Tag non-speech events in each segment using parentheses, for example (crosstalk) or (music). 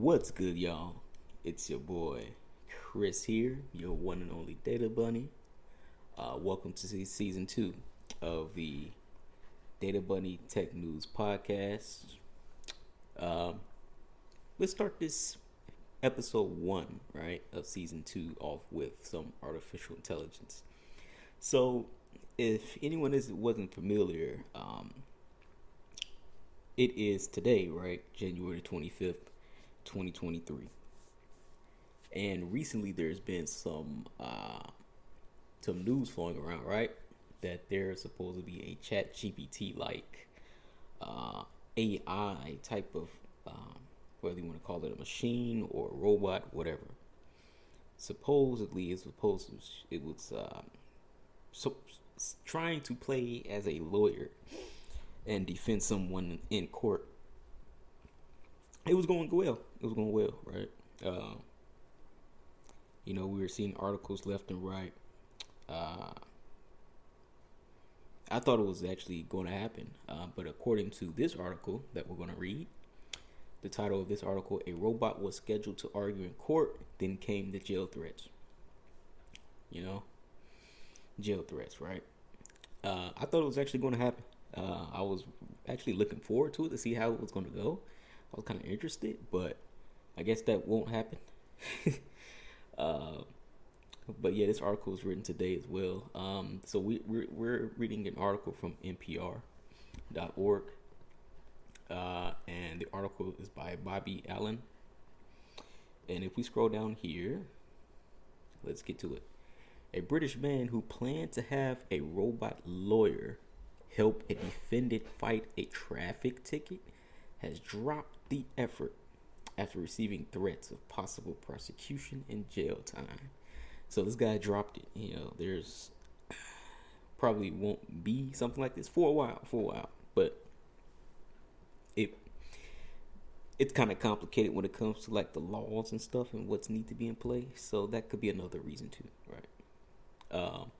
What's good, y'all? It's your boy Chris here, your one and only Data Bunny. Uh, welcome to season two of the Data Bunny Tech News Podcast. Um, let's start this episode one, right, of season two off with some artificial intelligence. So, if anyone is wasn't familiar, um, it is today, right, January twenty fifth, twenty twenty three, and recently there's been some uh, some news flowing around, right, that there's supposed to be a Chat GPT like uh, AI type of um, whether you want to call it a machine or a robot, whatever. Supposedly, it's supposed to, it was um, so trying to play as a lawyer and defend someone in court. It was going well. It was going well, right? Uh, you know, we were seeing articles left and right. Uh, I thought it was actually going to happen, uh, but according to this article that we're going to read, the title of this article, A Robot Was Scheduled to Argue in Court, Then Came the Jail Threats. You know? Jail threats, right? Uh, I thought it was actually going to happen. Uh, I was actually looking forward to it to see how it was going to go. I was kind of interested, but I guess that won't happen. (laughs) uh, but yeah, this article was written today as well. Um, so we, we're, we're reading an article from NPR.org. Uh, and the article is by Bobby Allyn. And if we scroll down here, let's get to it. A British man who planned to have a robot lawyer help a defendant fight a traffic ticket has dropped the effort after receiving threats of possible prosecution and jail time. So this guy dropped it. You know, there's probably won't be something like this for a while, for a while, but it it's kind of complicated when it comes to like the laws and stuff and what's need to be in place. So that could be another reason too, right? Um,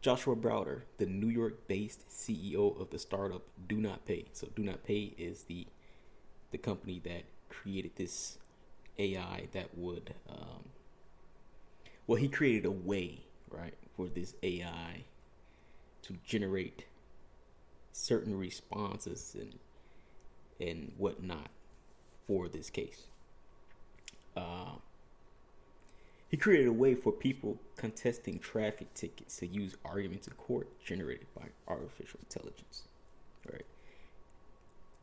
Joshua Browder, the New York-based CEO of the startup Do Not Pay. So Do Not Pay is the the company that created this AI that would, um, well, he created a way, right, for this AI to generate certain responses and and whatnot for this case. Uh, he created a way for people contesting traffic tickets to use arguments in court generated by artificial intelligence. Right.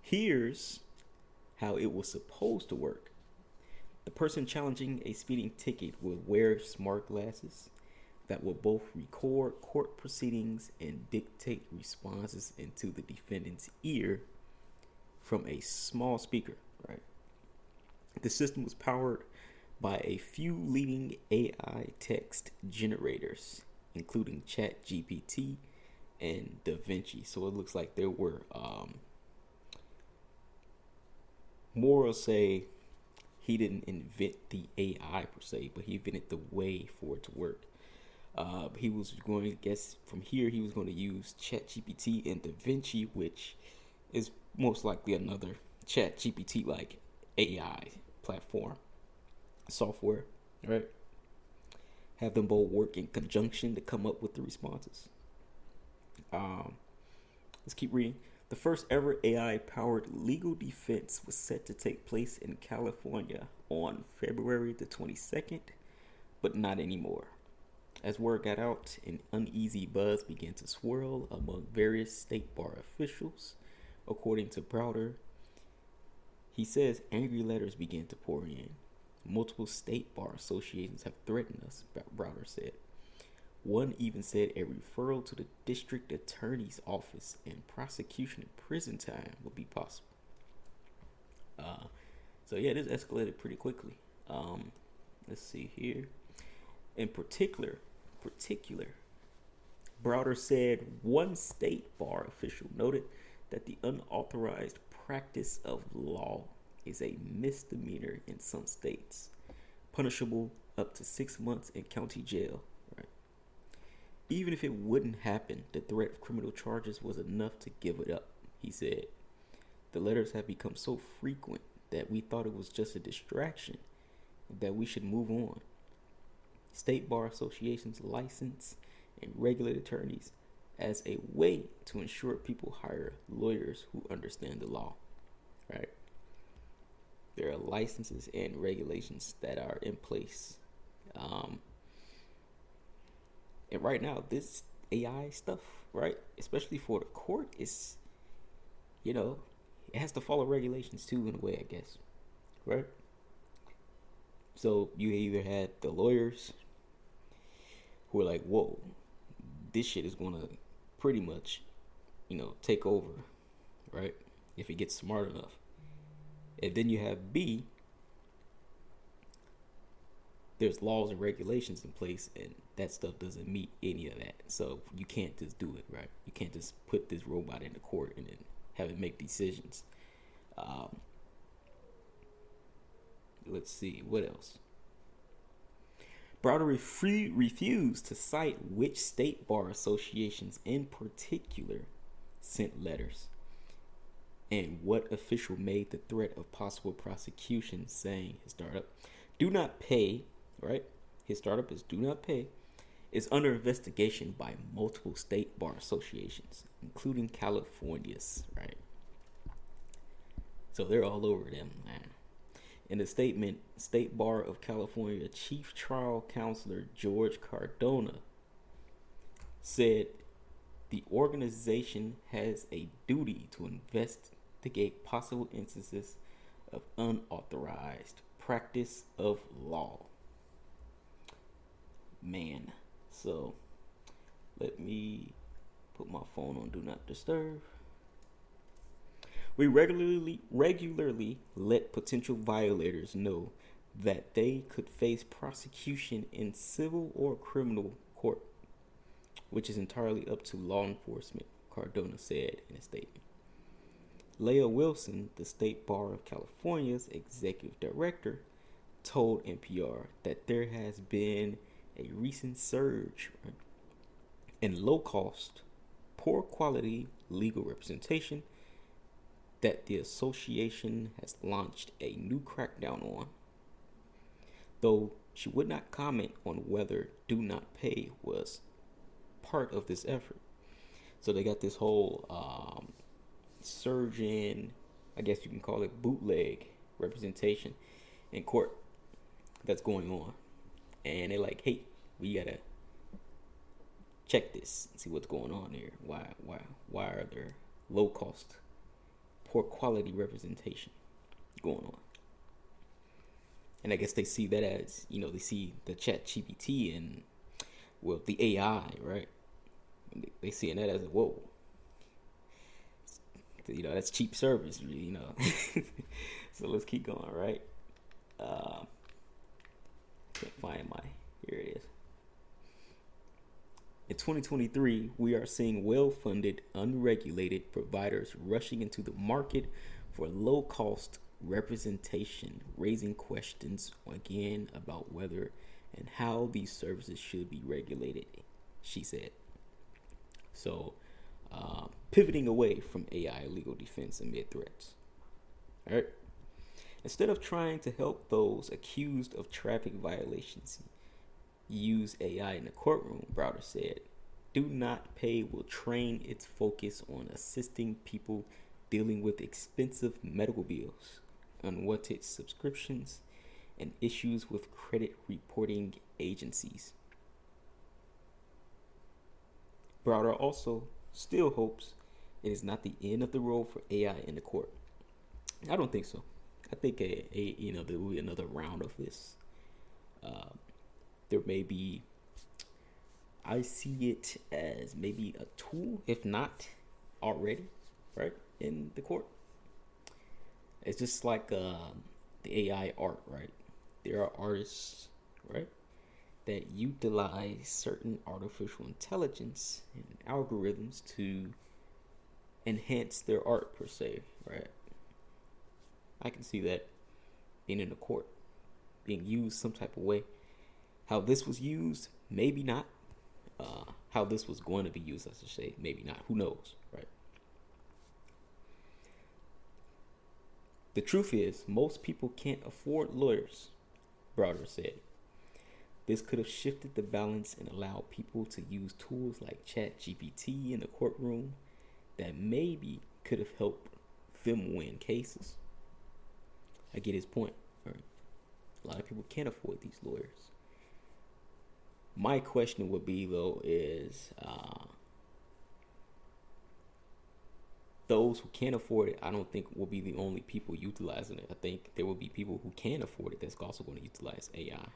Here's how it was supposed to work. The person challenging a speeding ticket would wear smart glasses that will both record court proceedings and dictate responses into the defendant's ear from a small speaker, right? The system was powered by a few leading AI text generators, including ChatGPT and DaVinci. So it looks like there were um, more say he didn't invent the AI per se, but he invented the way for it to work. Uh, he was going to guess from here he was going to use ChatGPT and DaVinci, which is most likely another chat GPT like AI platform software, right? Have them both work in conjunction to come up with the responses. Um, let's keep reading. The first ever AI powered legal defense was set to take place in California on February the 22nd, but not anymore. As word got out, an uneasy buzz began to swirl among various state bar officials According to Browder, he says angry letters began to pour in. Multiple state bar associations have threatened us, Browder said. One even said a referral to the district attorney's office and prosecution in prison time would be possible. Uh, so yeah, this escalated pretty quickly. Um, let's see here. In particular, particular, Browder said one state bar official noted that the unauthorized practice of law is a misdemeanor in some states, punishable up to six months in county jail. Even if it wouldn't happen, the threat of criminal charges was enough to give it up, he said. The letters have become so frequent that we thought it was just a distraction, that we should move on. State bar associations license and regulate attorneys as a way to ensure people hire lawyers who understand the law, right? There are licenses and regulations that are in place. Um, and right now, this AI stuff, right, especially for the court, is, you know, it has to follow regulations too, in a way, I guess, right? So you either had the lawyers who are like, whoa, this shit is gonna pretty much, you know, take over, right? If it gets smart enough. And then you have B, there's laws and regulations in place and that stuff doesn't meet any of that. So you can't just do it, right? You can't just put this robot in the court and then have it make decisions. Um, let's see, what else? Browder refu- refused to cite which state bar associations in particular sent letters and what official made the threat of possible prosecution, saying his startup do not pay, right? His startup is do not pay, is under investigation by multiple state bar associations, including California's, right? So they're all over them, man. In a statement, State Bar of California Chief Trial Counselor George Cardona said the organization has a duty to investigate possible instances of unauthorized practice of law. Man, so let me put my phone on do not disturb. We regularly regularly let potential violators know that they could face prosecution in civil or criminal court, which is entirely up to law enforcement, Cardona said in a statement. Leah Wilson, the State Bar of California's executive director, told NPR that there has been a recent surge in low cost, poor quality legal representation that the association has launched a new crackdown on. Though she would not comment on whether Do Not Pay was part of this effort. So they got this whole um, surgeon, I guess you can call it bootleg representation in court that's going on. And they're like, hey, we gotta check this and see what's going on here. Why why why are there low cost poor quality representation going on. And I guess they see that as, you know, they see the chat GPT and, well, the AI, right? They see that as, whoa, you know, that's cheap service, you know. (laughs) so let's keep going, right? Uh, can't find my, here it is. In 2023, we are seeing well funded, unregulated providers rushing into the market for low cost representation, raising questions again about whether and how these services should be regulated, she said. So, uh, pivoting away from AI legal defense amid threats. All right. Instead of trying to help those accused of traffic violations use AI in the courtroom, Browder said. Do Not Pay will train its focus on assisting people dealing with expensive medical bills, unwanted subscriptions, and issues with credit reporting agencies. Browder also still hopes it is not the end of the road for AI in the court. I don't think so. I think a, a you know there will be another round of this. Uh, there may be I see it as maybe a tool, if not already, right, in the court. It's just like uh, the AI art, right? There are artists, right, that utilize certain artificial intelligence and algorithms to enhance their art, per se, right? I can see that being in the court, being used some type of way. How this was used, maybe not. Uh, how this was going to be used, I should say, maybe not. Who knows, right? The truth is, most people can't afford lawyers, Browder said. This could have shifted the balance and allowed people to use tools like ChatGPT in the courtroom that maybe could have helped them win cases. I get his point. Right? A lot of people can't afford these lawyers. My question would be though is uh, those who can't afford it, I don't think will be the only people utilizing it. I think there will be people who can afford it that's also going to utilize AI.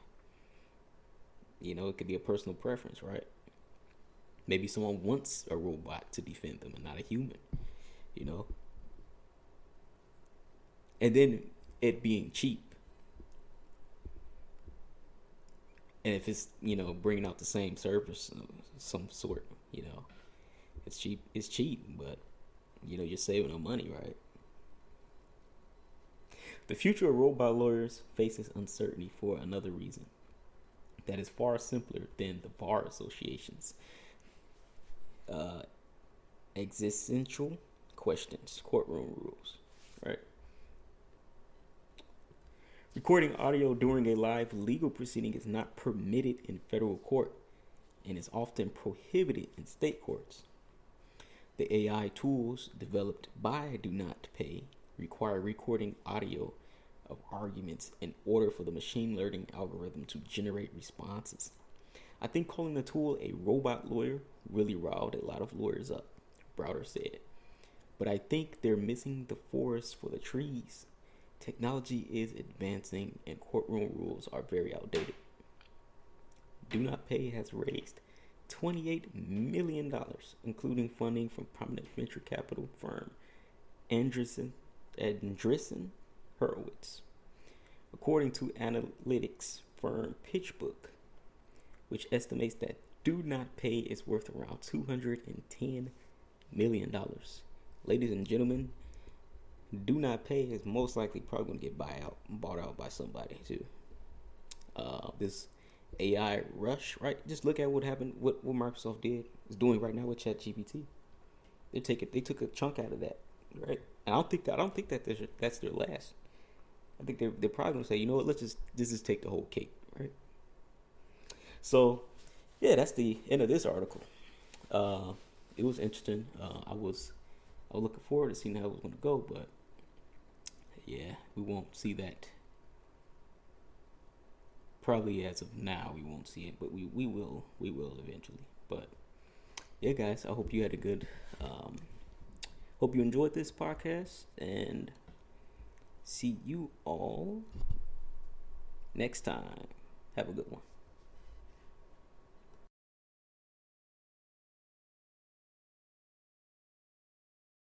You know, it could be a personal preference, right? Maybe someone wants a robot to defend them and not a human, you know? And then it being cheap. And if it's, you know, bringing out the same service some sort, you know, it's cheap. It's cheap, but, you know, you're saving on money, right? The future of robot lawyers faces uncertainty for another reason that is far simpler than the bar associations. Uh, existential questions, courtroom rules, right? Recording audio during a live legal proceeding is not permitted in federal court and is often prohibited in state courts. The AI tools developed by Do Not Pay require recording audio of arguments in order for the machine learning algorithm to generate responses. I think calling the tool a robot lawyer really riled a lot of lawyers up, Browder said. But I think they're missing the forest for the trees. Technology is advancing and courtroom rules are very outdated. Do Not Pay has raised $28 million, including funding from prominent venture capital firm Andreessen, Andreessen Horowitz. According to analytics firm PitchBook, which estimates that Do Not Pay is worth around $210 million. Ladies and gentlemen, Do Not Pay is most likely probably going to get buy out, bought out by somebody too. Uh, this AI rush, right? Just look at what happened, what, what Microsoft did is doing right now with ChatGPT. They take it, they took a chunk out of that, right? And I don't think that I don't think that that's their last. I think they're, they're probably gonna say, you know what, let's just this just take the whole cake, right? So, yeah, that's the end of this article. Uh, it was interesting. Uh, I was I was looking forward to seeing how it was gonna go, but yeah, we won't see that. Probably as of now, we won't see it, but we, we will we will eventually. But yeah, guys, I hope you had a good. Um, hope you enjoyed this podcast and see you all next time. Have a good one.